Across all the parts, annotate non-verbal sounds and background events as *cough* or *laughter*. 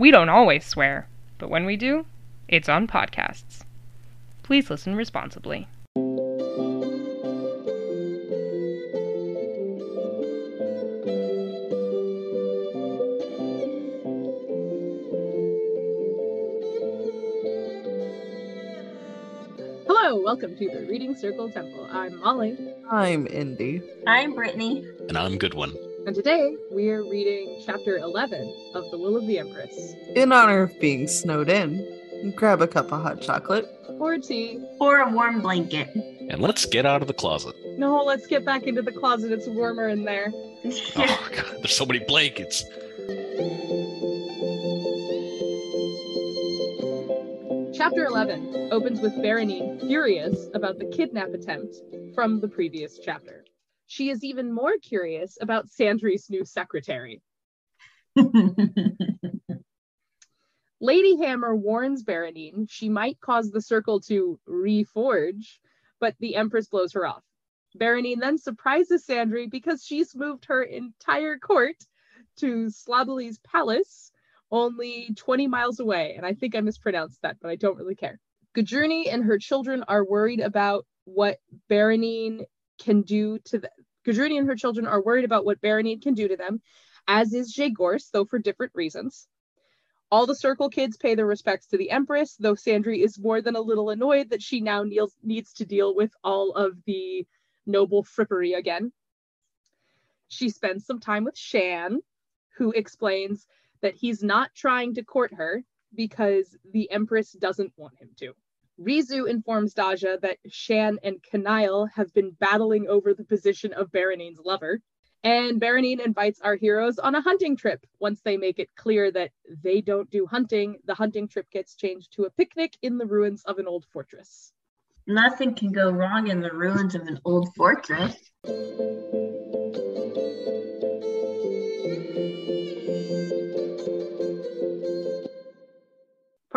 We don't always swear, but when we do, it's on podcasts. Please listen responsibly. Hello, welcome to the Reading Circle Temple. I'm Molly, I'm Indy. I'm Brittany. And I'm Goodwin. And today we are reading chapter 11 of The Will of the Empress. In honor of being snowed in, grab a cup of hot chocolate. Or tea. Or a warm blanket. And let's get out of the closet. No, let's get back into the closet. It's warmer in there. Oh, God, there's so many blankets. Chapter 11 opens with Berenene furious about the kidnap attempt from the previous chapter. She is even more curious about Sandry's new secretary. *laughs* Ladyhammer warns Berenene she might cause the circle to reforge, but the Empress blows her off. Berenene then surprises Sandry because she's moved her entire court to Slabali's palace, only 20 miles away. And I think I mispronounced that, but I don't really care. Gudruny and her children are worried about what Berenene can do to them. And her children are worried about what Berenene can do to them, as is Zhegorz, though for different reasons. All the circle kids pay their respects to the Empress, though Sandry is more than a little annoyed that she now kneels, needs to deal with all of the noble frippery again. She spends some time with Shan, who explains that he's not trying to court her because the Empress doesn't want him to. Rizu informs Daja that Shan and Kanail have been battling over the position of Berenene's lover. And Berenene invites our heroes on a hunting trip. Once they make it clear that they don't do hunting, the hunting trip gets changed to a picnic in the ruins of an old fortress. Nothing can go wrong in the ruins of an old fortress.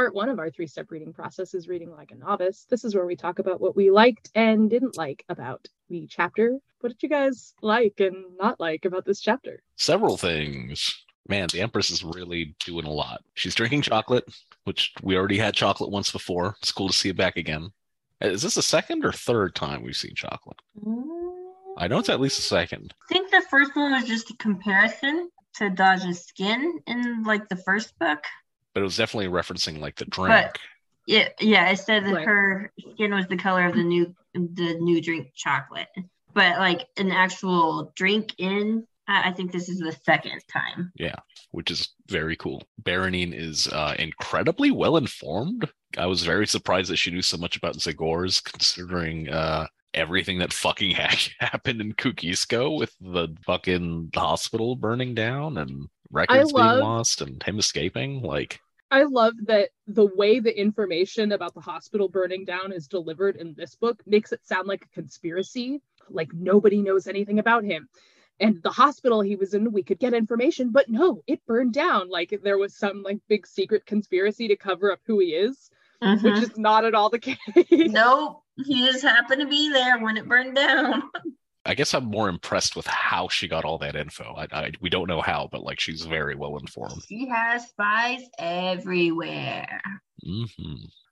Part one of our three step reading process is reading like a novice. This is where we talk about what we liked and didn't like about the chapter. What did you guys like and not like about this chapter? Several things. Man, the Empress is really doing a lot. She's drinking chocolate, which we already had chocolate once before. It's cool to see it back again. Uh, is this the second or third time we've seen chocolate? I know it's at least the second. I think the first one was just a comparison to Daja's skin in like the first book. But it was definitely referencing like the drink. But yeah, yeah, it said that Right. her skin was the color of the new the new drink chocolate. But like an actual drink in, I, I think this is the second time. Yeah, which is very cool. Berenene is uh, incredibly well informed. I was very surprised that she knew so much about Zhegorz, considering uh, everything that fucking ha- *laughs* happened in Kugisko with the fucking hospital burning down and records love- being lost and him escaping. Like, I love that the way the information about the hospital burning down is delivered in this book makes it sound like a conspiracy, like nobody knows anything about him. And the hospital he was in, we could get information, but no, it burned down. Like there was some like big secret conspiracy to cover up who he is, Mhm. which is not at all the *laughs* case. Nope, he just happened to be there when it burned down. *laughs* I guess I'm more impressed with how she got all that info. I, I we don't know how, but like she's very well informed. She has spies everywhere. hmm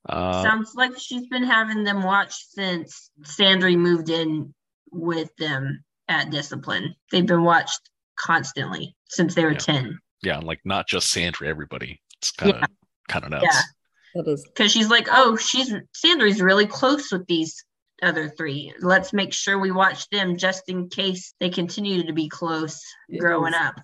Uh, Sounds like she's been having them watch since Sandry moved in with them at Discipline. They've been watched constantly since they were Yeah. 10. Yeah, and like not just Sandra, everybody. It's kind of Yeah. kind of nuts. Yeah. That is Because she's like, oh, she's Sandra's really close with these other three. Let's make sure we watch them just in case they continue to be close It growing up.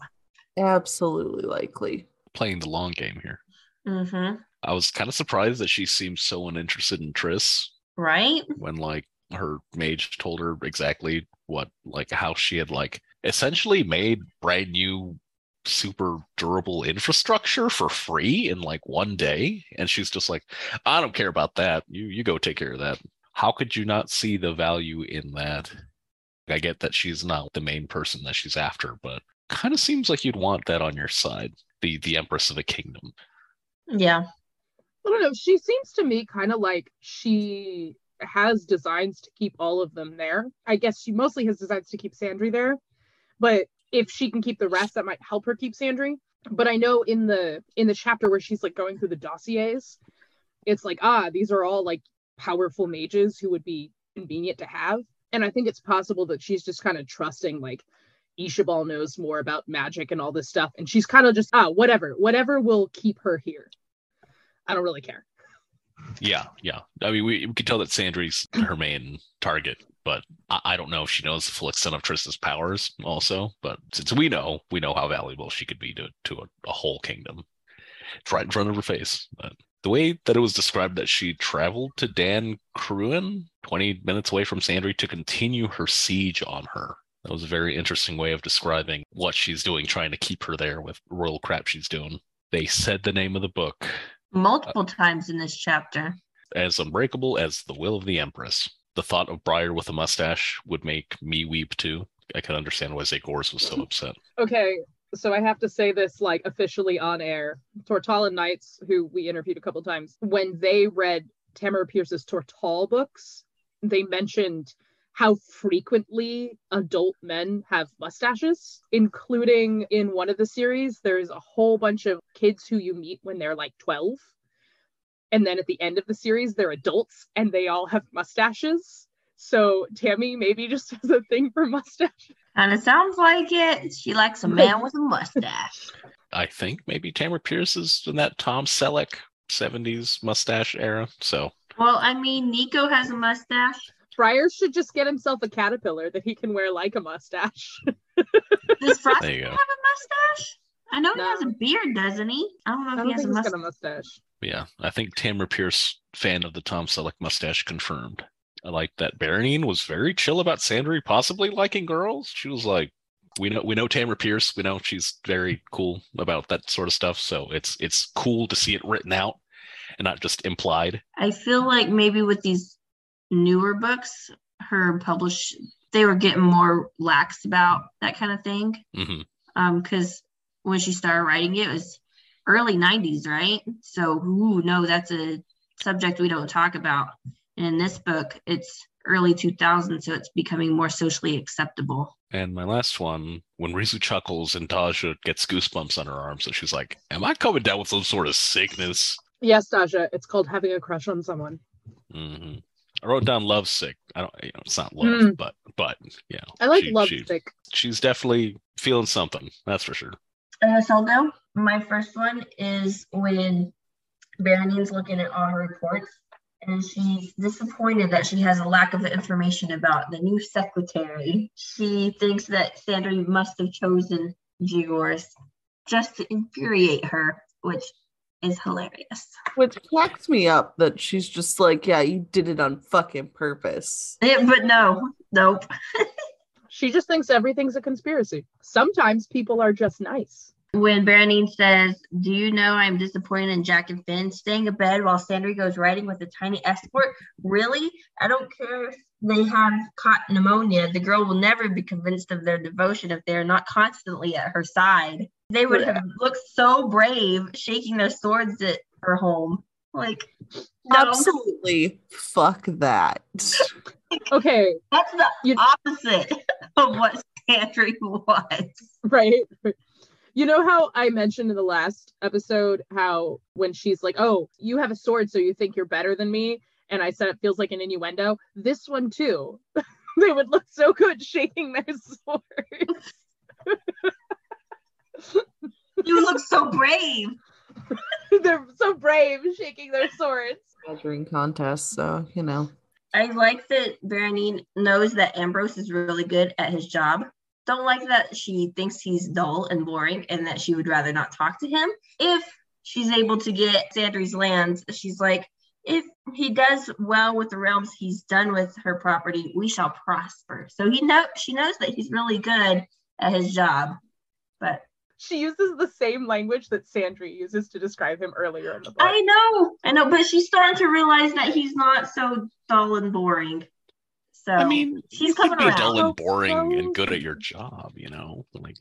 absolutely likely. Playing the long game here. Mm-hmm. I was kind of surprised that she seemed so uninterested in Tris Right? when like her mage told her exactly what like how she had like essentially made brand new super durable infrastructure for free in like one day and she's just like i don't care about that you you go take care of that how could you not see the value in that i get that she's not the main person that she's after but kind of seems like you'd want that on your side the the empress of a kingdom Yeah. I don't know. She seems to me kind of like she has designs to keep all of them there. I guess she mostly has designs to keep Sandry there, but if she can keep the rest, that might help her keep Sandry. But I know in the in the chapter where she's like going through the dossiers, it's like ah, these are all like powerful mages who would be convenient to have, and I think it's possible that she's just kind of trusting like Ishabal knows more about magic and all this stuff, and she's kind of just ah, whatever, whatever will keep her here. I don't really care. Yeah, yeah. I mean, we, we can tell that Sandry's her main target, but I, I don't know if she knows the full extent of Trista's powers. Also, but since we know, we know how valuable she could be to to a, a whole kingdom. It's right in front of her face. But the way that it was described that she traveled to Dan Cruin, twenty minutes away from Sandry, to continue her siege on her. That was a very interesting way of describing what she's doing, trying to keep her there with royal crap she's doing. They said the name of the book uh, Multiple times in this chapter. as unbreakable as the will of the Empress. The thought of Briar with a mustache would make me weep too. I can understand why Zhegorz was so *laughs* upset. Okay, so I have to say this like officially on air. Tortala Knights, who we interviewed a couple times, when they read Tamora Pierce's Tortall books, they mentioned how frequently adult men have mustaches, including in one of the series, there's a whole bunch of kids who you meet when they're like 12. And then at the end of the series, they're adults and they all have mustaches. So Tammy maybe just *laughs* has a thing for mustaches. And it sounds like it. She likes a man with a mustache. *laughs* I think maybe Tamora Pierce is in that Tom Selleck 70s mustache era. So Well, I mean, Niko has a mustache. Briar should just get himself a caterpillar that he can wear like a mustache. *laughs* Does Frosty have go. a mustache? I know No. he has a beard, doesn't he? I don't know I if don't he has think a he's mustache. got a mustache. Yeah, I think Tamora Pierce, fan of the Tom Selleck mustache, confirmed. I like that Baronine was very chill about Sandry possibly liking girls. She was like, "We know, we know Tamora Pierce. We know she's very cool about that sort of stuff. So it's it's cool to see it written out and not just implied." I feel like maybe with these newer books, her publish they were getting more lax about that kind of thing. hmm Um, because when she started writing it, it was early '90s, right? So, ooh, no, that's a subject we don't talk about. And in this book, it's early 2000s, so it's becoming more socially acceptable. And my last one, when Rizu chuckles and Daja gets goosebumps on her arm, so she's like, "Am I coming down with some sort of sickness?" Yes, Dasha, it's called having a crush on someone. hmm I wrote down love sick. I don't, you know, it's not love, Mm. but but you know, I like she- love she- stick. she's definitely feeling something. That's for sure. Uh, so I'll go. My first one is when Berenene's looking at all her reports and she's disappointed that she has a lack of information about the new secretary. She thinks that Sandra must have chosen Zhegorz just to infuriate her, which is hilarious. Which cracks me up that she's just like, yeah, you did it on fucking purpose. Eh, but no, nope. *laughs* She just thinks everything's a conspiracy. Sometimes people are just nice. When Berenene says, Do you know I'm disappointed in Jack and Finn staying abed while Sandry goes riding with a tiny escort? Really? I don't care if they have caught pneumonia. The girl will never be convinced of their devotion if they're not constantly at her side. They would have looked so brave shaking their swords at her home. Like, no, Absolutely. Fuck that. *laughs* Okay, that's the You- opposite of what Sandry *laughs* was. right? You know how I mentioned in the last episode how when she's like, "Oh, you have a sword, so you think you're better than me," and I said it feels like an innuendo. This one too. *laughs* they would look so good shaking their *laughs* swords. You look so brave. *laughs* They're so brave, shaking their swords. Measuring contest, so you know. I like that Berenene knows that Ambrose is really good at his job. Don't like that she thinks he's dull and boring and that she would rather not talk to him. If she's able to get Sandry's lands, she's like, if he does well with the realms he's done with her property, we shall prosper. So he know she knows that he's really good at his job. But She uses the same language that Sandry uses to describe him earlier in the book. I know, I know, but she's starting to realize that he's not so dull and boring. So I mean, she's coming be around. dull and boring So and good at your job, you know? Like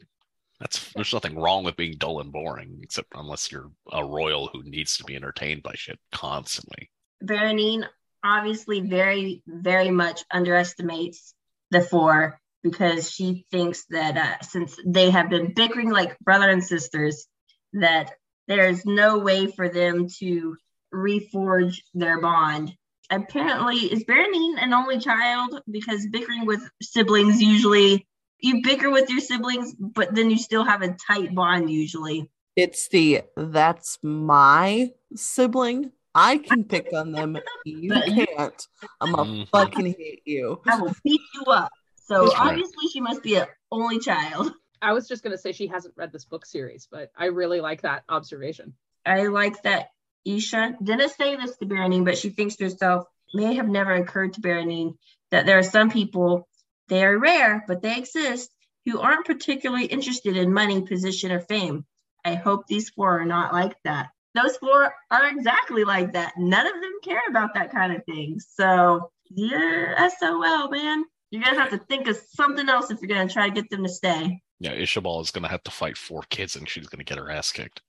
that's there's nothing wrong with being dull and boring, except unless you're a royal who needs to be entertained by shit constantly. Berenene obviously very, very much underestimates the four because she thinks that uh, since they have been bickering like brother and sisters, that there's no way for them to reforge their bond. Apparently, is Berenene an only child? Because bickering with siblings usually you bicker with your siblings, but then you still have a tight bond usually. It's the that's my sibling. I can pick on them. *laughs* You can't. I'm gonna Mhm. fucking hate you. I will beat you up. So right. obviously she must be an only child. I was just gonna say she hasn't read this book series, but I really like that observation. I like that Isha didn't say this to Berenene, but she thinks to herself, may have never occurred to Berenene that there are some people, they are rare, but they exist, who aren't particularly interested in money, position, or fame. I hope these four are not like that. Those four are exactly like that. None of them care about that kind of thing. So you're SOL, man. You're gonna have to think of something else if you're gonna try to get them to stay. Yeah, Ishabal is gonna have to fight four kids and she's gonna get her ass kicked.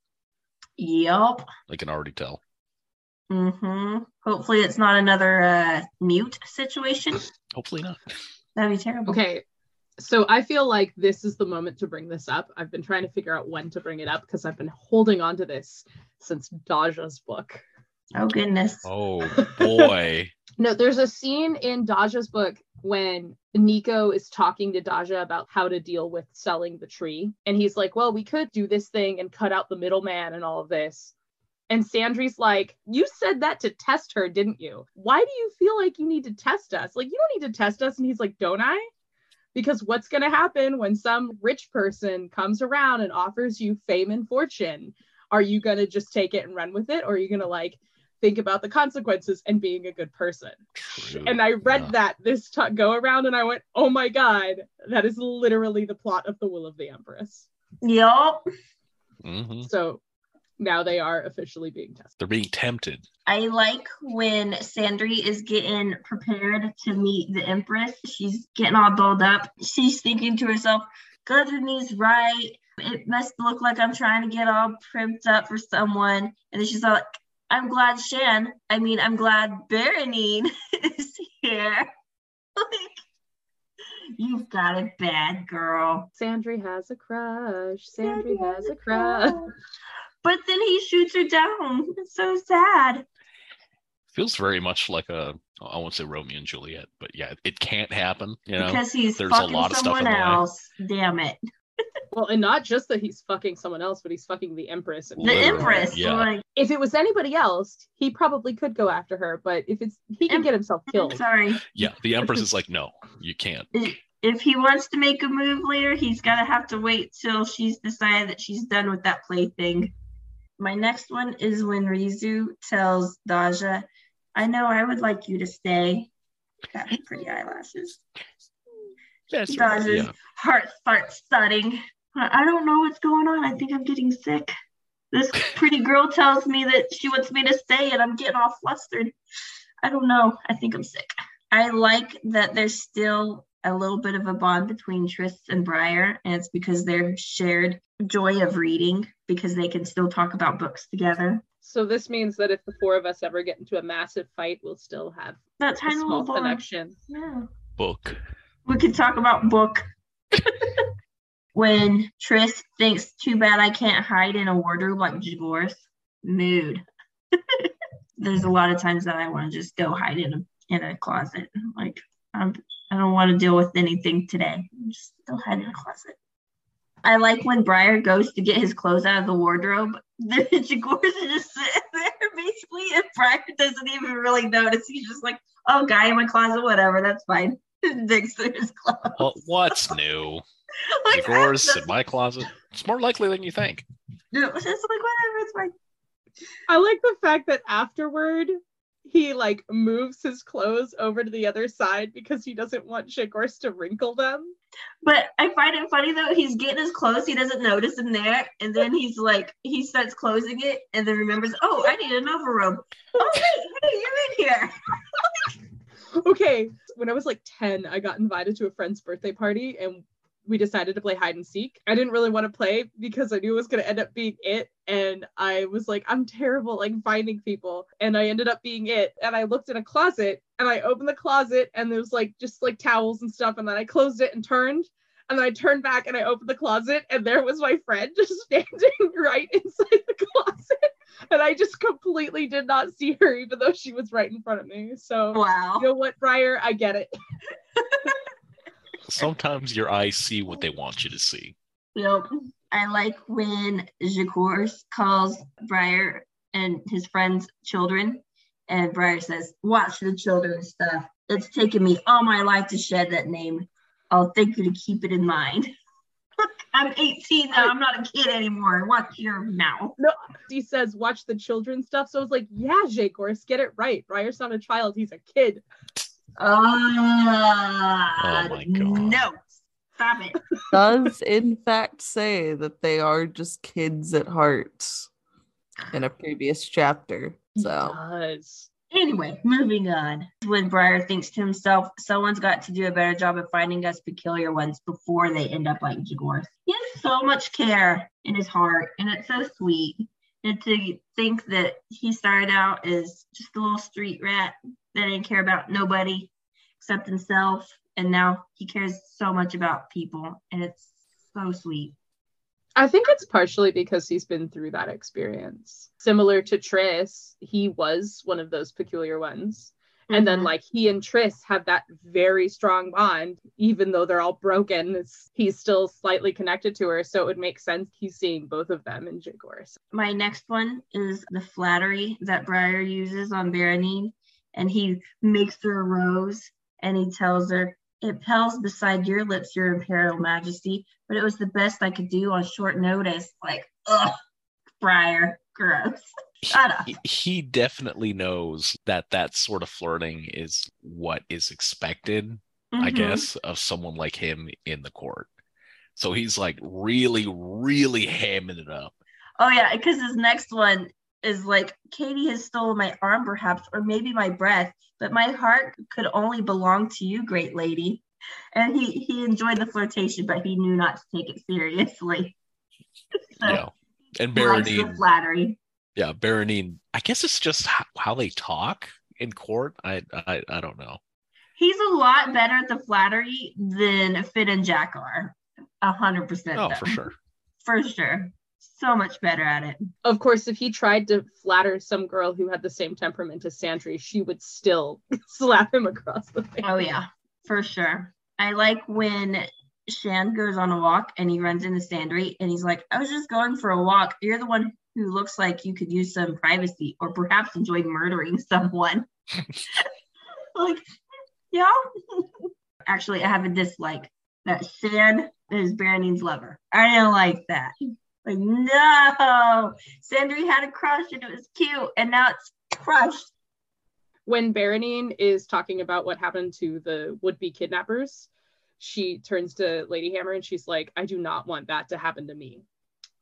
Yep. I can already tell. Mm-hmm. Hopefully it's not another uh, mute situation. *laughs* Hopefully not. That'd be terrible. Okay. So I feel like this is the moment to bring this up. I've been trying to figure out when to bring it up because I've been holding on to this since Daja's book. Oh goodness. Oh boy. *laughs* No, there's a scene in Daja's book when Niko is talking to Daja about how to deal with selling the tree. And he's like, Well, we could do this thing and cut out the middleman and all of this. And Sandry's like, You said that to test her, didn't you? Why do you feel like you need to test us? Like, you don't need to test us. And he's like, Don't I? Because what's going to happen when some rich person comes around and offers you fame and fortune? Are you going to just take it and run with it? Or are you going to like think about the consequences and being a good person? True. and I read Yeah. that this t- go around and I went, oh my God, that is literally the plot of The Will of the Empress. Yup. Mhm. So now they are officially being tested. They're being tempted. I like when Sandry is getting prepared to meet the Empress. She's getting all dolled up. She's thinking to herself, Gudruny's right. It must look like I'm trying to get all primped up for someone. And then she's like, I'm glad Shan, I mean, I'm glad Berenene *laughs* is here. *laughs* like, you've got it bad, girl. Sandry has a crush. Sandry has a crush. But then he shoots her down. It's so sad. Feels very much like a I won't say Romeo and Juliet, but yeah, it can't happen. You know, because he's there's a fucking lot of stuff someone in the way. else. Damn it. Well, and not just that he's fucking someone else, but he's fucking the Empress. The Literally, Empress. yeah. Like, if it was anybody else, he probably could go after her. But if it's he can Em- get himself killed. sorry. yeah, the Empress is like, no, you can't. If he wants to make a move later, he's gonna have to wait till she's decided that she's done with that plaything. My next one is when Rizu tells Daja, I know I would like you to stay. Got pretty eyelashes. That's right, Daja's yeah. heart starts thudding. I I don't know what's going on. I think I'm getting sick. This *laughs* pretty girl tells me that she wants me to stay, and I'm getting all flustered. I don't know. I think I'm sick. I like that there's still a little bit of a bond between Tris and Briar, and it's because their shared joy of reading, because they can still talk about books together. So this means that if the four of us ever get into a massive fight, we'll still have That a tiny small little connection. Yeah. Book. We could talk about book. *laughs* when Tris thinks, too bad I can't hide in a wardrobe like Zhegorz. Mood. *laughs* There's a lot of times that I want to just go hide in a in a closet. Like I'm I don't want to deal with anything today. Just go hide in a closet. I like when Briar goes to get his clothes out of the wardrobe. *laughs* The Zhegorz are just sitting there basically, and Briar doesn't even really notice. He's just like, "Oh, guy in my closet, whatever, that's fine." *laughs* Digs through clothes. Well, what's new? *laughs* Like, Zagor's in my closet. It's more likely than you think. No, It's like whatever, it's fine. I like the fact that afterward he like moves his clothes over to the other side because he doesn't want Zhegorz to wrinkle them. But I find it funny though. He's getting his clothes. He doesn't notice them there, and then he's like, he starts closing it, and then remembers, oh, I need an overrobe. Oh wait, hey, you're in here. *laughs* Okay, when I was like 10, I got invited to a friend's birthday party and we decided to play hide and seek. I didn't really want to play because I knew it was going to end up being it. And I was like, I'm terrible like finding people. And I ended up being it. And I looked in a closet and I opened the closet and there was like just like towels and stuff. And then I closed it and turned. And then I turned back and I opened the closet and there was my friend *laughs* just standing right inside the closet. And I just completely did not see her, even though she was right in front of me. So, Wow. you know what, Briar? I get it. *laughs* Sometimes your eyes see what they want you to see. Yep. I like when Zhegorz calls Briar and his friends children, and Briar says, Watch the children stuff. It's taken me all my life to shed that name. I'll thank you to keep it in mind. I'm 18 now. I'm not a kid anymore. Watch your mouth. No, he says, watch the children stuff. So I was like, yeah, Zhegorz, get it right. Briar's not a child, he's a kid. Ah, Oh my God. No. Stop it. *laughs* Does in fact say that they are just kids at heart in a previous chapter. So does. Anyway, moving on. When Briar thinks to himself, someone's got to do a better job of finding us peculiar ones before they end up like Jagor. He has so much care in his heart, and it's so sweet. And to think that he started out as just a little street rat that didn't care about nobody except himself, and now he cares so much about people, and it's so sweet. I think it's partially because he's been through that experience. Similar to Tris, he was one of those peculiar ones. And then, Mhm. like, he and Tris have that very strong bond, even though they're all broken. He's still slightly connected to her. So it would make sense he's seeing both of them in Zhegorz. My next one is the flattery that Briar uses on Beranine, and he makes her a rose and he tells her, It pales beside your lips, your imperial majesty, but it was the best I could do on short notice. Like, ugh, Briar, gross. Shut up. He, he definitely knows that that sort of flirting is what is expected, I Mhm. guess, of someone like him in the court. So he's like really, really hamming it up. Oh, yeah, because his next one is like, Katie has stolen my arm, perhaps, or maybe my breath, but my heart could only belong to you, great lady. And he, he enjoyed the flirtation, but he knew not to take it seriously. *laughs* So, Yeah. And Baronine, flattery. yeah, Baronine, I guess it's just how, how they talk in court. I, I I don't know. He's a lot better at the flattery than Finn and Jack are. A hundred percent. Oh, though. for sure. *laughs* For sure. So much better at it. Of course, if he tried to flatter some girl who had the same temperament as Sandry, she would still *laughs* slap him across the face. Oh yeah, for sure. I like when Shan goes on a walk and he runs into Sandry and he's like, I was just going for a walk. You're the one who looks like you could use some privacy or perhaps enjoy murdering someone. *laughs* like, yeah. *laughs* Actually, I have a dislike that Shan is Baronine's lover. I didn't like that. Like, no. Sandry had a crush and it was cute and now it's crushed. when Baronine is talking about what happened to the would-be kidnappers, she turns to Ladyhammer and she's like, I do not want that to happen to me.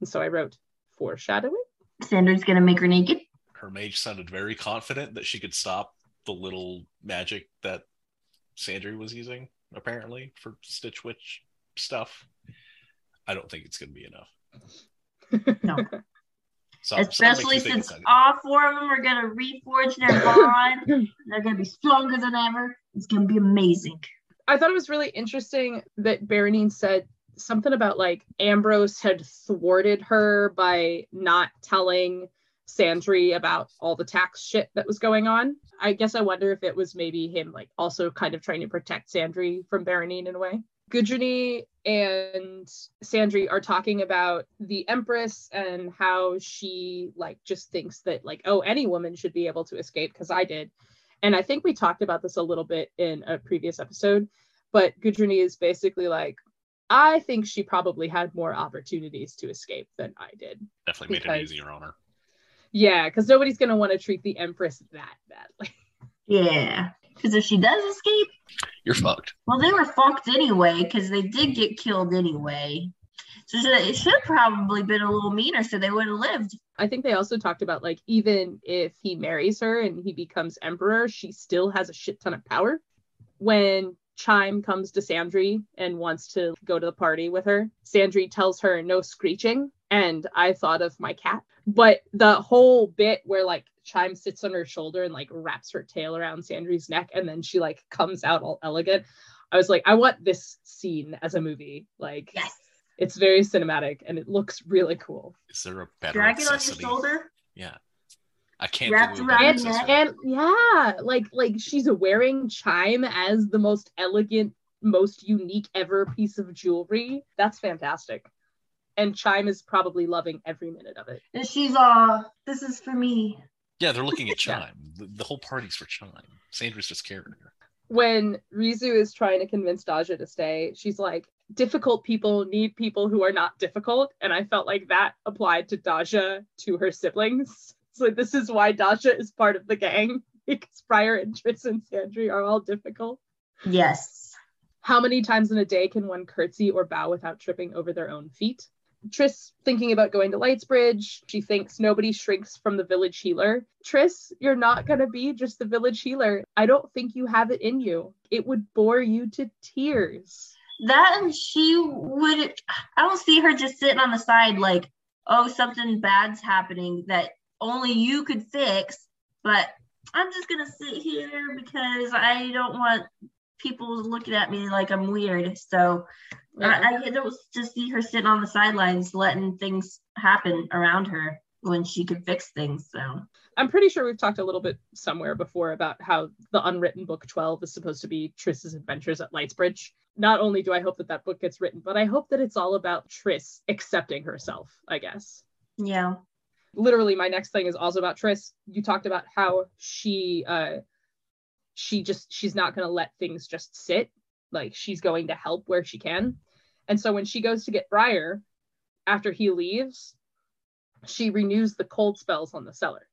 And so I wrote foreshadowing. Sandry's gonna make her naked. Her mage sounded very confident that she could stop the little magic that Sandry was using, apparently, for Stitch Witch stuff. I don't think it's going to be enough. No. *laughs* So, so that makes me Especially since all four of them are gonna reforge their *laughs* bond. They're gonna be stronger than ever. It's gonna be amazing. I thought it was really interesting that Baronine said something about like Ambrose had thwarted her by not telling Sandry about all the tax shit that was going on. I guess I wonder if it was maybe him like also kind of trying to protect Sandry from Baronine in a way. Gudruny and Sandry are talking about the Empress and how she like just thinks that like oh any woman should be able to escape because I did. And I think we talked about this a little bit in a previous episode, but Gudruny is basically like I think she probably had more opportunities to escape than I did. Definitely made it easier on her. Yeah, because nobody's gonna want to treat the Empress that badly. Yeah. Because if she does escape, You're fucked. well, they were fucked anyway, because they did get killed anyway. So it should have probably been a little meaner so they would have lived. I think they also talked about like even if he marries her and he becomes emperor, she still has a shit ton of power. When Chime comes to Sandry and wants to go to the party with her, Sandry tells her no screeching, and I thought of my cat. But the whole bit where like Chime sits on her shoulder and like wraps her tail around Sandry's neck, and then she like comes out all elegant. I was like, I want this scene as a movie. Like, Yes. it's very cinematic and it looks really cool. Is there a better Dragon on your shoulder. Yeah. I can't Wrapped do a around your neck. and yeah like like she's wearing chime as the most elegant most unique ever piece of jewelry that's fantastic and chime is probably loving every minute of it And she's uh this is for me. Yeah, they're looking at *laughs* Yeah. Chime. The, the whole party's for Chime. Sandra's just carrying her. when rizu is trying to convince daja to stay she's like difficult people need people who are not difficult and i felt like that applied to daja to her siblings *laughs* so this is why daja is part of the gang *laughs* because Briar and Tris and sandry are all difficult Yes. How many times in a day can one curtsy or bow without tripping over their own feet? Tris thinking about going to Lightsbridge. She thinks nobody shrinks from the village healer. Tris, you're not going to be just the village healer. I don't think you have it in you. It would bore you to tears. That and she would I don't see her just sitting on the side like, oh, something bad's happening that only you could fix, but I'm just gonna sit here because I don't want people looking at me like I'm weird. So I, I don't just see her sitting on the sidelines letting things happen around her when she could fix things. So I'm pretty sure we've talked a little bit somewhere before about how the unwritten book 12 is supposed to be Tris's adventures at Lightsbridge. Not only do I hope that that book gets written, but I hope that it's all about Tris accepting herself, I guess. yeah. literally my next thing is also about Tris. You talked about how she uh she just she's not going to let things just sit. Like she's going to help where she can. And so when she goes to get Briar after he leaves, she renews the cold spells on the cellar.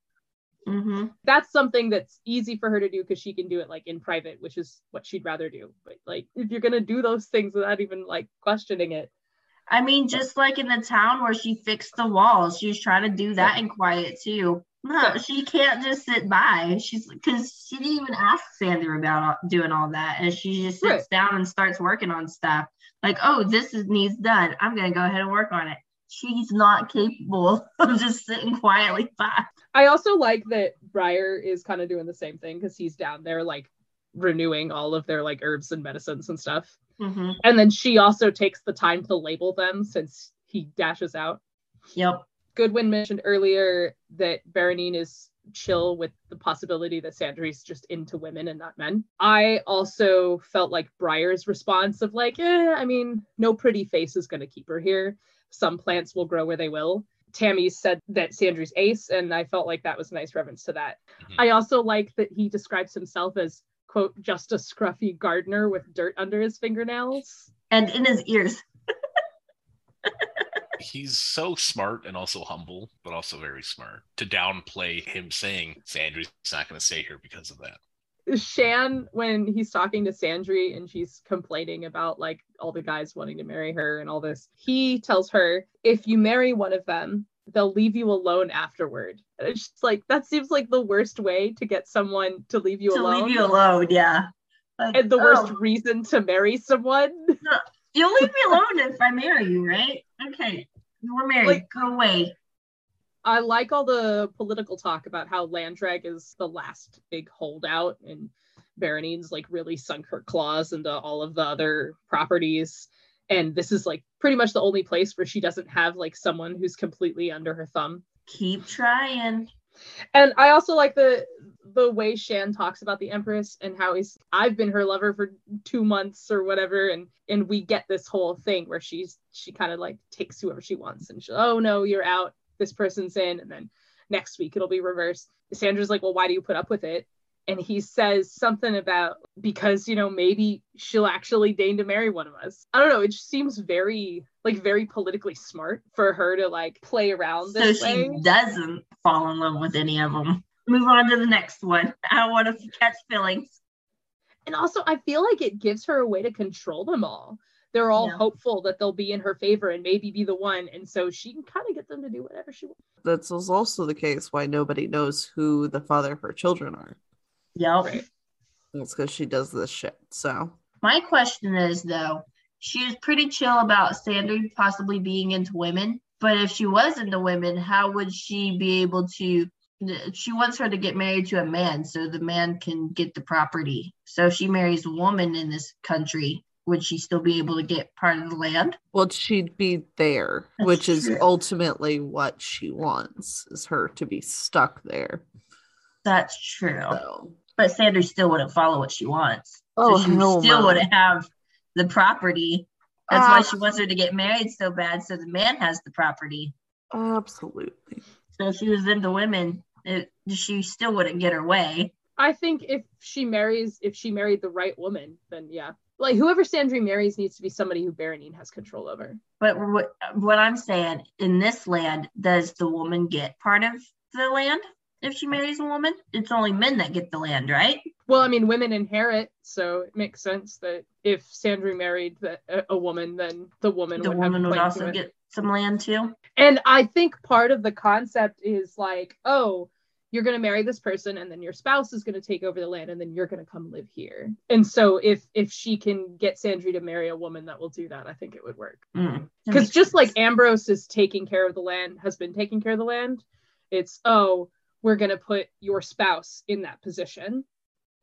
hmm That's something that's easy for her to do because she can do it like in private, which is what she'd rather do. But like if you're going to do those things without even like questioning it, I mean, just like in the town where she fixed the walls, she was trying to do that in quiet too. No, she can't just sit by. She's because she didn't even ask Sandra about doing all that, and she just sits Right. down and starts working on stuff. Like, oh, this is needs done. I'm gonna go ahead and work on it. She's not capable *laughs* of just sitting quietly by. I also like that Briar is kind of doing the same thing because he's down there like renewing all of their like herbs and medicines and stuff. hmm And then she also takes the time to label them since he dashes out. Yep. Goodwin mentioned earlier that Baronine is chill with the possibility that Sandry's just into women and not men. I also felt like Briar's response of like, eh, I mean, no pretty face is going to keep her here. Some plants will grow where they will. Tammy said that Sandry's ace, and I felt like that was a nice reference to that. Mhm. I also like that he describes himself as, quote, just a scruffy gardener with dirt under his fingernails. And in his ears. *laughs* He's so smart and also humble, but also very smart. To downplay him saying Sandra's not going to stay here because of that. Shan, when he's talking to Sandry and she's complaining about like all the guys wanting to marry her and all this, he tells her, if you marry one of them, they'll leave you alone afterward. And it's just like that seems like the worst way to get someone to leave you to alone. leave you alone, yeah. Like, and the oh. worst oh, reason to marry someone. You'll leave me alone if I marry you, right? Okay. We're married. Like- Go away. I like all the political talk about how Landreg is the last big holdout and Baronine's like really sunk her claws into all of the other properties. And this is like pretty much the only place where she doesn't have like someone who's completely under her thumb. Keep trying. And I also like the the way Shan talks about the Empress and how he's I've been her lover for two months or whatever, and and we get this whole thing where she's she kind of like takes whoever she wants and she oh no you're out this person's in and then next week it'll be reversed. Sandra's like well why do you put up with it? And he says something about because you know maybe she'll actually deign to marry one of us. I don't know. It just seems very like very politically smart for her to like play around So she way. doesn't fall in love with any of them. Move on to the next one. *laughs* I don't want to catch feelings. And also, I feel like it gives her a way to control them all. They're all Yeah. hopeful that they'll be in her favor and maybe be the one. And so she can kind of get them to do whatever she wants. That's also the case why nobody knows who the father of her children are. Yep. Right. It's because she does this shit. So My question is though, she was pretty chill about Sandra possibly being into women, but if she was into women, how would she be able to? She wants her to get married to a man so the man can get the property. So if she marries a woman in this country, would she still be able to get part of the land? well she'd be there, That's which is ultimately what she wants, is her to be stuck there. That's true. So But Sandra still wouldn't follow what she wants. Oh, so she hell still no. wouldn't have the property. That's why Ah. she wants her to get married so bad, so the man has the property. absolutely. So if she was into women, it, she still wouldn't get her way. I think if she marries, if she married the right woman, then yeah. Like whoever Sandry marries needs to be somebody who Baronine has control over. But what, what I'm saying, in this land, does the woman get part of the land if she marries a woman? It's only men that get the land, right? Well, I mean, women inherit, so it makes sense that if Sandry married the, a, a woman, then the woman The would woman would also get some land too. And I think part of the concept is like, oh, you're going to marry this person and then your spouse is going to take over the land and then you're going to come live here. And so if if she can get Sandry to marry a woman that will do that, I think it would work. Mm, Because makes just like. Ambrose is taking care of the land, has been taking care of the land, it's, oh, we're going to put your spouse in that position.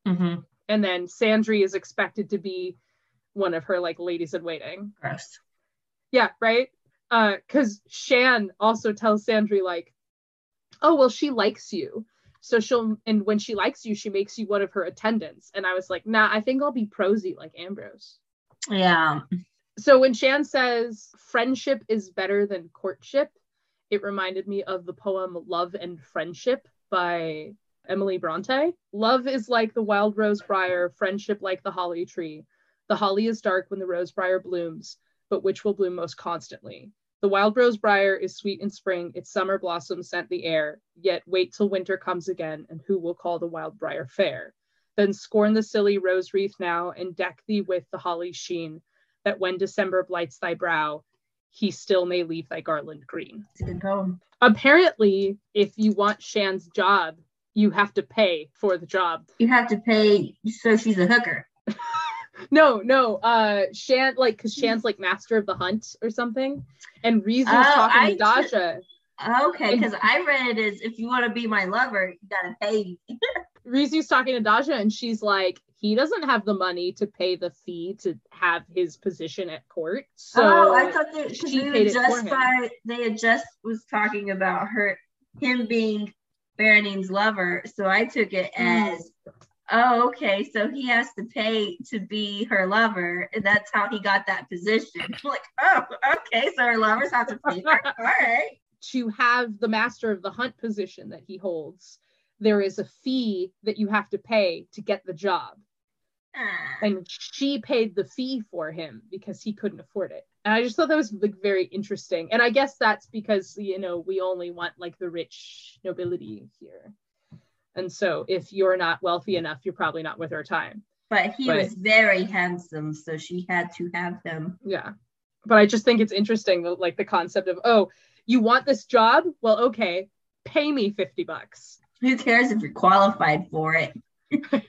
Mhm, And then Sandry is expected to be one of her like ladies in waiting. gross. Yeah, right. Uh, because Shan also tells Sandry like, oh well, she likes you, so she'll and when she likes you, she makes you one of her attendants. And I was like, nah, I think I'll be prosy like Ambrose. Yeah. So when Shan says friendship is better than courtship, it reminded me of the poem Love and Friendship by Emily Bronte. Love is like the wild rose briar, friendship like the holly tree. The holly is dark when the rose briar blooms, but which will bloom most constantly? The wild rose briar is sweet in spring, its summer blossoms scent the air. Yet wait till winter comes again, and who will call the wild briar fair? Then scorn the silly rose wreath now, and deck thee with the holly's sheen, that when December blights thy brow, he still may leave thy garland green. It's a good. Apparently, if you want Shan's job, you have to pay for the job. You have to pay, so she's a hooker. *laughs* No, no, uh Shan like because Shan's like master of the hunt or something. And Rizu's Oh, talking I to Dasha. Okay, because I read it as if you want to be my lover, you gotta pay me. *laughs* Rizu's talking to Dasha and she's like, he doesn't have the money to pay the fee to have his position at court. So oh, I thought that she they paid it just him. by they had just was talking about her him being Baronine's lover. So I took it Mm. as oh, okay, so he has to pay to be her lover, and that's how he got that position. *laughs* I'm like, oh, okay, so her lovers have to pay her. *laughs* All right. to have the master of the hunt position that he holds, there is a fee that you have to pay to get the job. Ah, and she paid the fee for him because he couldn't afford it. And i just thought that was like very interesting. And i guess that's because you know we only want like the rich nobility here. And so if you're not wealthy enough you're probably not worth our time. But he But- was very handsome, so she had to have him. yeah. But i just think it's interesting like the concept of oh you want this job? Well okay pay me 50 bucks. Who cares if you're qualified for it? *laughs*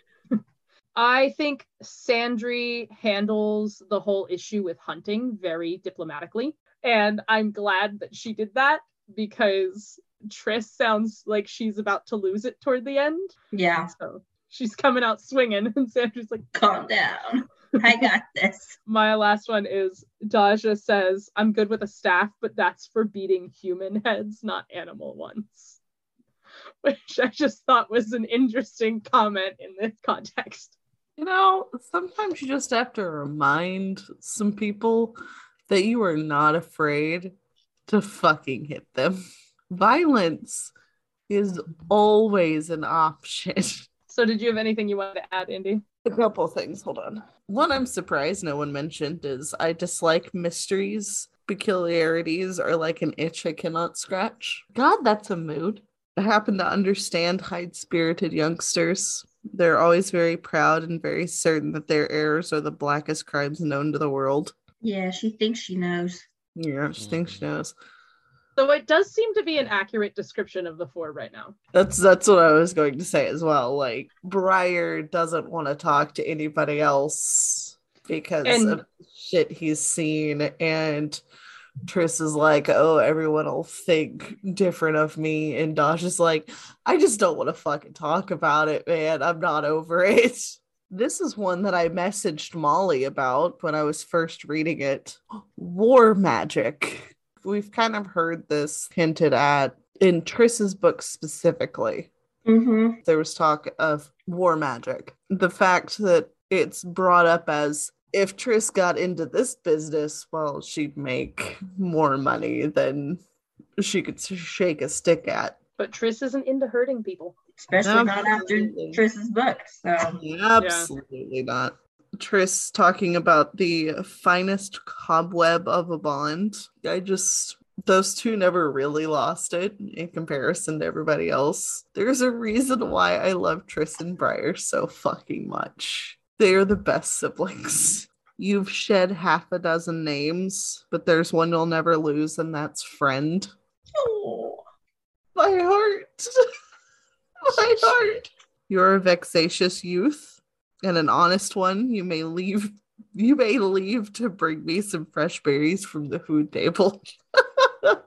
I think Sandry handles the whole issue with hunting very diplomatically. And I'm glad that she did that because Tris sounds like she's about to lose it toward the end. Yeah, So she's coming out swinging. *laughs* And Sandra's like, calm down. I *laughs* got this. my last one is Daja says, I'm good with a staff, but that's for beating human heads, not animal ones. *laughs* which I just thought was an interesting comment in this context. You know, sometimes you just have to remind some people that you are not afraid to fucking hit them. Violence is always an option. *laughs* So, did you have anything you wanted to add, Indy? A couple things, hold on. One I'm surprised no one mentioned is I dislike mysteries. Peculiarities are like an itch I cannot scratch. God, that's a mood. I happen to understand high spirited youngsters. They're always very proud and very certain that their errors are the blackest crimes known to the world. Yeah, she thinks she knows. Yeah, she thinks she mm. knows. So, it does seem to be an accurate description of the four right now. That's that's what I was going to say as well. Like Briar doesn't want to talk to anybody else because And- of shit he's seen, and Tris is like, "Oh, everyone will think different of me," and Daja is like, "I just don't want to fucking talk about it, man. I'm not over *laughs* it." This is one that I messaged Molly about when I was first reading it. *gasps* War magic. We've kind of heard this hinted at in Tris's book specifically. Mm-hmm. There was talk of war magic. The fact that it's brought up as if Tris got into this business, well, she'd make more money than she could shake a stick at. But Tris isn't into hurting people. Especially not after Tris's Triss's book. So Absolutely not. Tris talking about the finest cobweb of a bond. I just those two never really lost it in comparison to everybody else. There's a reason why I love Triss and Briar so fucking much. They are the best siblings. You've shed half a dozen names, but there's one you'll never lose, and that's friend. Oh, My heart. *laughs* My heart. You're a vexatious youth and an honest one. You may leave you may leave to bring me some fresh berries from the food table. *laughs*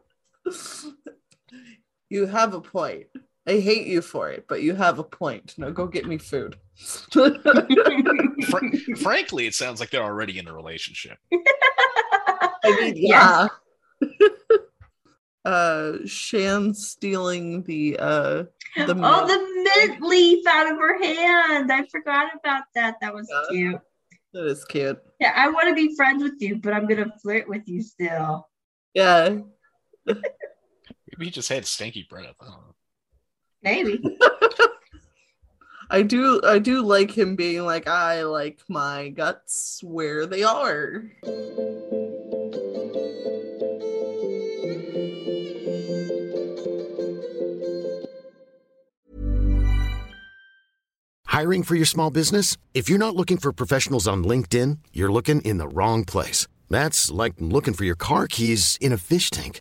you have a point. I hate you for it, but you have a point. Now go get me food. *laughs* Fr- *laughs* frankly, it sounds like they're already in a relationship. *laughs* I mean, yeah. uh Shan stealing the uh the oh, the mint leaf out of her hand. I forgot about that. That was Yeah. cute. that is cute. Yeah, I want to be friends with you, but I'm gonna flirt with you still. Yeah. Maybe he just had stanky breath. I don't know. Maybe. *laughs* I do I do like him being like I like my guts where they are. Hiring for your small business? If you're not looking for professionals on LinkedIn, you're looking in the wrong place. That's like looking for your car keys in a fish tank.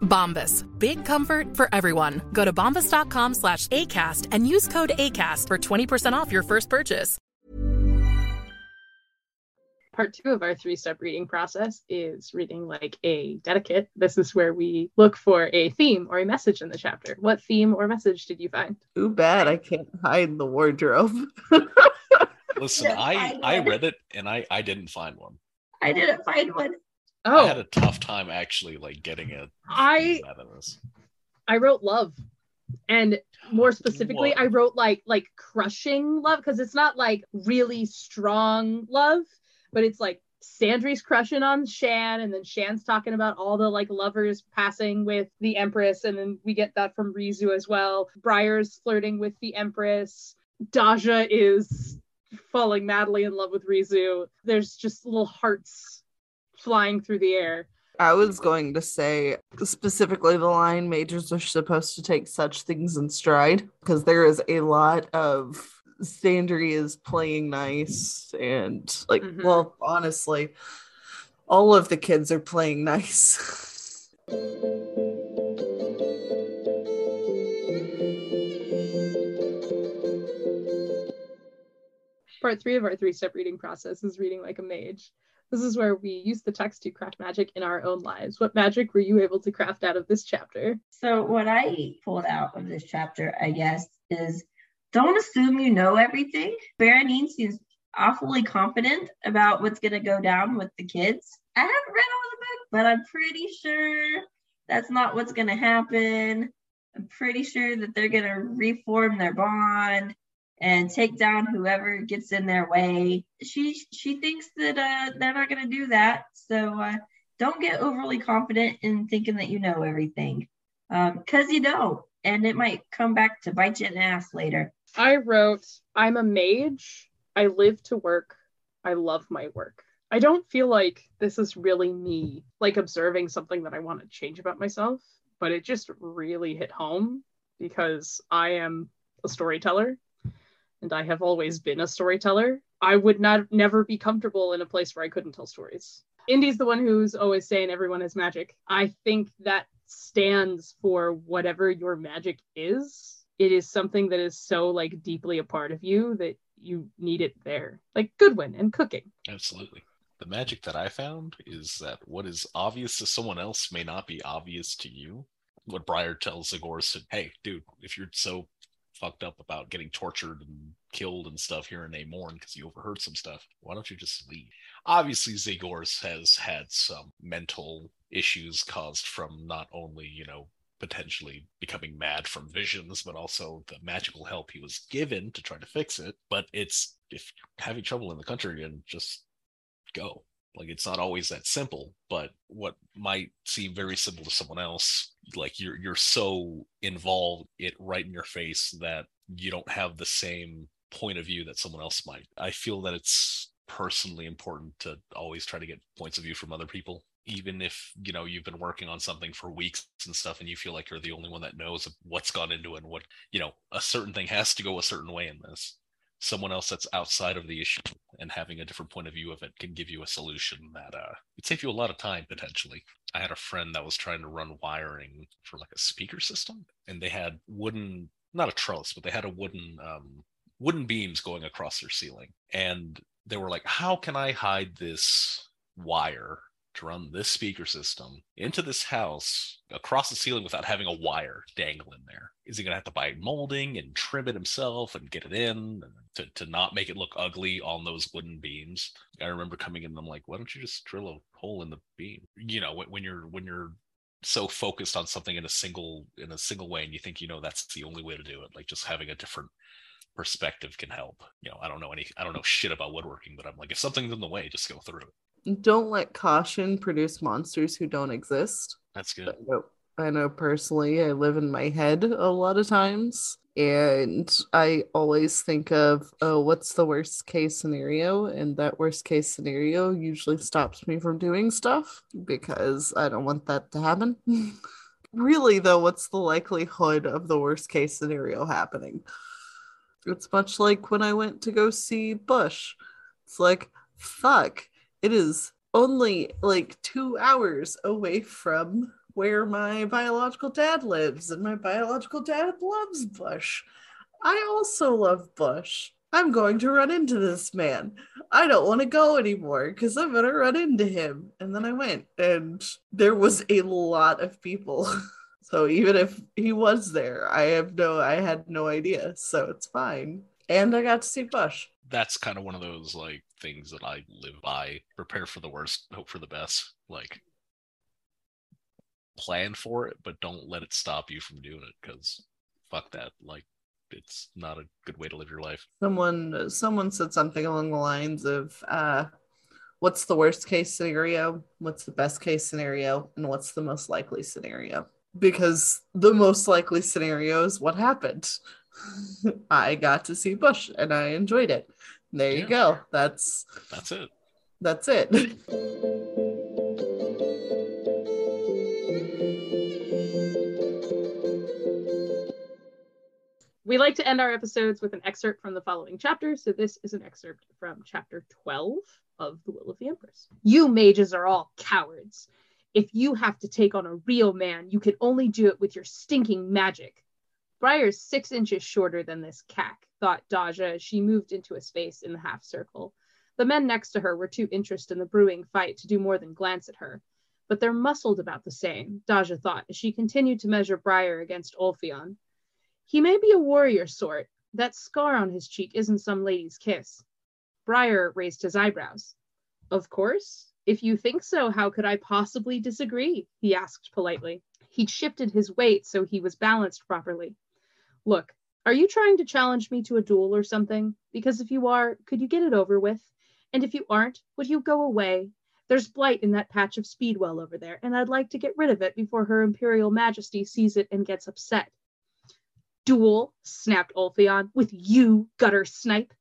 Bombas. Big comfort for everyone. Go to bombas.com slash ACAST and use code ACAST for 20% off your first purchase. Part two of our three step reading process is reading like a dedicate. This is where we look for a theme or a message in the chapter. What theme or message did you find? Too bad I can't hide in the wardrobe. Listen, I I read it and I I didn't find one. I didn't find one. I oh. had a tough time actually like getting a I out of this. I wrote love. And more specifically, What? I wrote like like crushing love because it's not like really strong love, but it's like Sandry's crushing on Shan, and then Shan's talking about all the like lovers passing with the Empress, and then we get that from Rizu as well. Briar's flirting with the Empress. Daja is falling madly in love with Rizu. There's just little hearts flying through the air. I was going to say specifically the line majors are supposed to take such things in stride because there is a lot of Sandry is playing nice and like Mhm. well honestly all of the kids are playing nice. *laughs* Part three of our three step reading process is reading like a mage. This is where we use the text to craft magic in our own lives. What magic were you able to craft out of this chapter? So what I pulled out of this chapter, I guess, is don't assume you know everything. Berenene seems awfully confident about what's going to go down with the kids. I haven't read all the book, but I'm pretty sure that's not what's going to happen. I'm pretty sure that they're going to reform their bond and take down whoever gets in their way. She she thinks that uh, they're not going to do that. So uh, don't get overly confident in thinking that you know everything because you don't, and it might come back to bite you in the ass later. I wrote, I'm a mage. I live to work. I love my work. I don't feel like this is really me, like observing something that I want to change about myself, but it just really hit home because I am a storyteller and I have always been a storyteller. I would not never be comfortable in a place where I couldn't tell stories. Indy's the one who's always saying everyone has magic. I think that stands for whatever your magic is. It is something that is so like deeply a part of you that you need it there. Like Goodwin and cooking. Absolutely. The magic that I found is that what is obvious to someone else may not be obvious to you. What Briar tells Zhegorz, hey, dude, if you're so fucked up about getting tortured and killed and stuff here in Namorn because you overheard some stuff, why don't you just leave? Obviously, Zhegorz has had some mental issues caused from not only, you know, potentially becoming mad from visions, but also the magical help he was given to try to fix it. But it's if having trouble in the country and just go. Like it's not always that simple, but what might seem very simple to someone else, like you're you're so involved it right in your face that you don't have the same point of view that someone else might. I feel that it's personally important to always try to get points of view from other people even if you know you've been working on something for weeks and stuff and you feel like you're the only one that knows what's gone into it and what you know a certain thing has to go a certain way in this someone else that's outside of the issue and having a different point of view of it can give you a solution that uh would save you a lot of time potentially. I had a friend that was trying to run wiring for like a speaker system and they had wooden not a trellis but they had a wooden um wooden beams going across their ceiling. And they were like how can i hide this wire run this speaker system into this house across the ceiling without having a wire dangling there? Is he going to have to buy molding and trim it himself and get it in to, to not make it look ugly on those wooden beams? I remember coming in and I'm like, why don't you just drill a hole in the beam? You know, when, when you're when you're so focused on something in a single in a single way and you think you know that's the only way to do it like just having a different perspective can help you know i don't know any i don't know shit about woodworking but i'm like if something's in the way just go through it Don't let caution produce monsters who don't exist. that's good I know, I know personally, I live in my head a lot of times. And I always think of, oh, what's the worst case scenario? And that worst case scenario usually stops me from doing stuff because I don't want that to happen. *laughs* really, though, what's the likelihood of the worst case scenario happening? It's much like when I went to go see Bush. It's like, fuck, it is only like two hours away from where my biological dad lives, and my biological dad loves Bush. I also love Bush. I'm going to run into this man. I don't want to go anymore because I'm going to run into him. And then I went, and there was a lot of people. *laughs* so even if he was there, I have no, I had no idea. So it's fine. And I got to see Bush. That's kind of one of those like things that I live by. Prepare for the worst, hope for the best. Like plan for it, but don't let it stop you from doing it because fuck that. Like it's not a good way to live your life. someone someone said something along the lines of uh what's the worst case scenario what's the best case scenario and what's the most likely scenario because the most likely scenario is what happened *laughs* i got to see bush and i enjoyed it there you go that's That's it. that's it *laughs* We like to end our episodes with an excerpt from the following chapter, so this is an excerpt from chapter 12 of The Will of the Empress. You mages are all cowards. If you have to take on a real man, you can only do it with your stinking magic. Briar's six inches shorter than this cack, thought Daja as she moved into a space in the half circle. The men next to her were too interested in the brewing fight to do more than glance at her. But they're muscled about the same, Daja thought as she continued to measure Briar against Ulfion. He may be a warrior sort. That scar on his cheek isn't some lady's kiss. Briar raised his eyebrows. Of course. If you think so, how could I possibly disagree? he asked politely. He'd shifted his weight so he was balanced properly. Look, are you trying to challenge me to a duel or something? Because if you are, could you get it over with? And if you aren't, would you go away? There's blight in that patch of speedwell over there, and I'd like to get rid of it before Her Imperial Majesty sees it and gets upset. Duel, snapped Ulfion, with you, gutter snipe.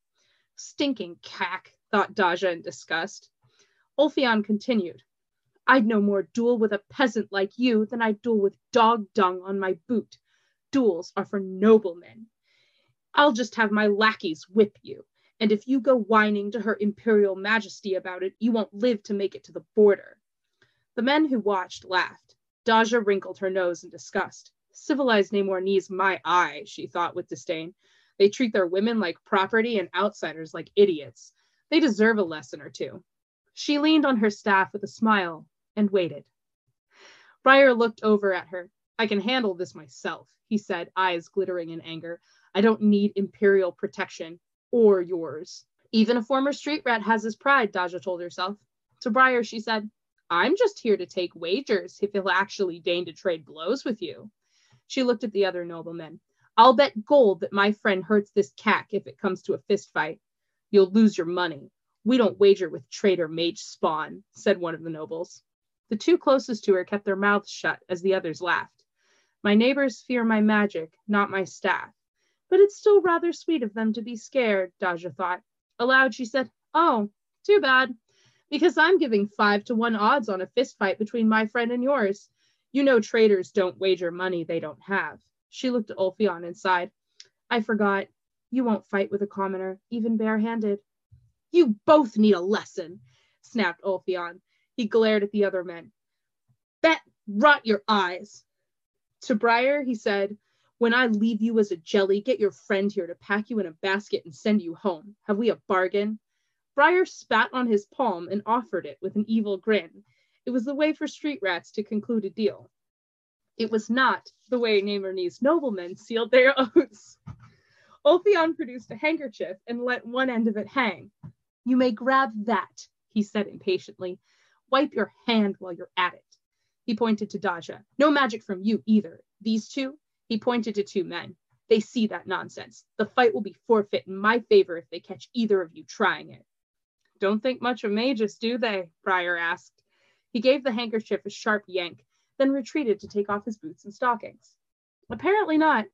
Stinking cack, thought Daja in disgust. Ulfion continued, I'd no more duel with a peasant like you than I'd duel with dog dung on my boot. Duels are for noblemen. I'll just have my lackeys whip you, and if you go whining to her imperial majesty about it, you won't live to make it to the border. The men who watched laughed. Daja wrinkled her nose in disgust. Civilized Namornese my eye, she thought with disdain. They treat their women like property and outsiders like idiots. They deserve a lesson or two. She leaned on her staff with a smile and waited. Briar looked over at her. I can handle this myself, he said, eyes glittering in anger. I don't need imperial protection or yours. Even a former street rat has his pride, Daja told herself. To Briar, she said, I'm just here to take wagers if he'll actually deign to trade blows with you. She looked at the other noblemen. I'll bet gold that my friend hurts this cack if it comes to a fist fight. You'll lose your money. We don't wager with traitor mage spawn, said one of the nobles. The two closest to her kept their mouths shut as the others laughed. My neighbors fear my magic, not my staff. But it's still rather sweet of them to be scared, Daja thought. Aloud, she said, Oh, too bad. Because I'm giving five to one odds on a fist fight between my friend and yours. You know traders don't wager money they don't have. She looked at Ulfion and sighed. I forgot. You won't fight with a commoner, even barehanded. You both need a lesson, snapped Ulfion. He glared at the other men. Bet rot your eyes. To Briar, he said, When I leave you as a jelly, get your friend here to pack you in a basket and send you home. Have we a bargain? Briar spat on his palm and offered it with an evil grin. It was the way for street rats to conclude a deal. It was not the way Namornese noblemen sealed their *laughs* oaths. Ulfion produced a handkerchief and let one end of it hang. You may grab that, he said impatiently. Wipe your hand while you're at it. He pointed to Daja. No magic from you either. These two, he pointed to two men. They see that nonsense. The fight will be forfeit in my favor if they catch either of you trying it. Don't think much of mages, do they? Briar asked. He gave the handkerchief a sharp yank, then retreated to take off his boots and stockings. Apparently not.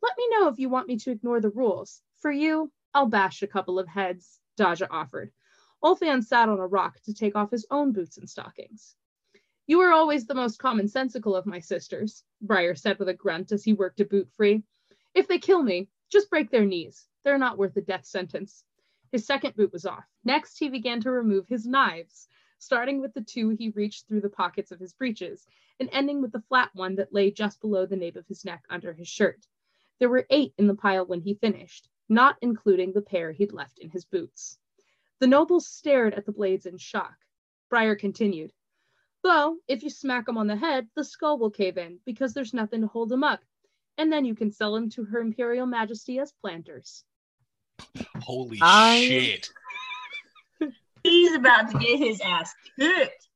Let me know if you want me to ignore the rules. For you, I'll bash a couple of heads, Daja offered. Ulfion sat on a rock to take off his own boots and stockings. You are always the most commonsensical of my sisters, Briar said with a grunt as he worked a boot free. If they kill me, just break their knees. They're not worth a death sentence. His second boot was off. Next, he began to remove his knives, starting with the two he reached through the pockets of his breeches and ending with the flat one that lay just below the nape of his neck under his shirt. There were eight in the pile when he finished, not including the pair he'd left in his boots. The nobles stared at the blades in shock. Briar continued, Though, if you smack him on the head, the skull will cave in because there's nothing to hold him up. And then you can sell him to Her Imperial Majesty as planters. Holy I- shit. *laughs* He's about to get his ass kicked.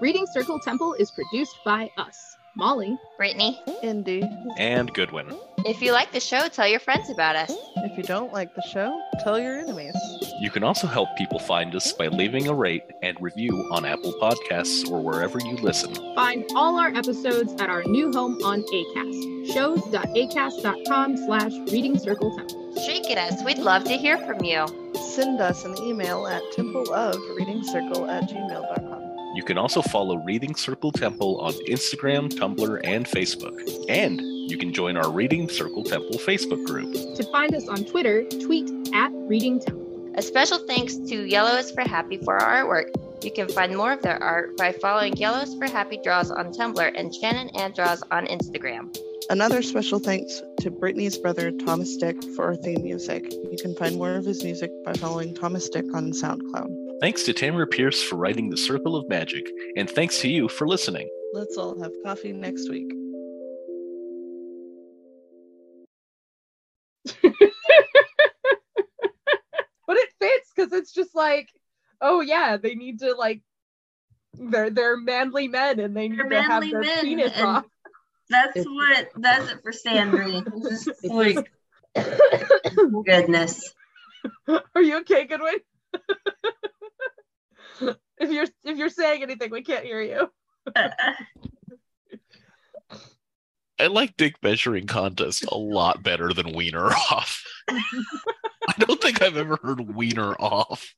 Reading Circle Temple is produced by us, Molly, Brittany, Indy. And Goodwin. If you like the show, tell your friends about us. If you don't like the show, tell your enemies. You can also help people find us by leaving a rate and review on Apple Podcasts or wherever you listen. Find all our episodes at our new home on ACAST, shows.acast.com slash reading circle temple. Shake at us. We'd love to hear from you. Send us an email at templeofreadingcircle at gmail.com. You can also follow Reading Circle Temple on Instagram, Tumblr, and Facebook. And you can join our Reading Circle Temple Facebook group. To find us on Twitter, tweet at reading temple. A special thanks to Yellow is for Happy for our artwork. You can find more of their art by following Yellow is for Happy Draws on Tumblr and Shannon and Draws on Instagram. Another special thanks to Brittany's brother Thomas Dick for our theme music. You can find more of his music by following Thomas Dick on SoundCloud. Thanks to Tamora Pierce for writing The Circle of Magic, and thanks to you for listening. Let's all have coffee next week. But it fits because it's just like, oh yeah, they need to like they're they're manly men and they need They're to have manly their men, penis off. That's It's- what that's it for Sandry. *laughs* Just like *laughs* goodness. Are you okay, Goodwin? *laughs* if you're if you're saying anything, we can't hear you. I like dick measuring contest a lot better than Wiener Off. *laughs* I don't think I've ever heard Wiener Off.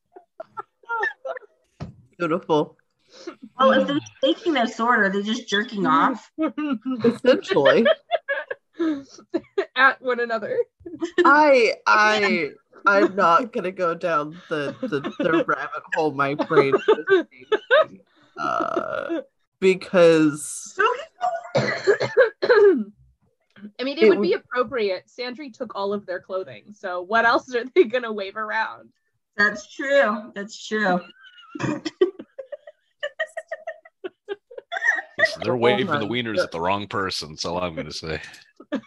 Beautiful. Well, if they're taking their sword, are they just jerking off? Essentially. At one another. I I I'm not gonna go down the the, the rabbit hole my brain is uh because *coughs* I mean, it, It would be appropriate. Sandry took all of their clothing, so what else are they gonna wave around? That's true. That's true. They're waving for the Hold on. wieners at the wrong person, that's all I'm gonna say. *laughs*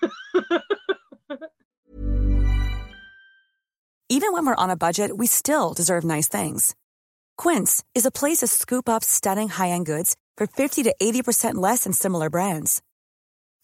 Even when we're on a budget, we still deserve nice things. Quince is a place to scoop up stunning high-end goods for 50 to 80% less than similar brands.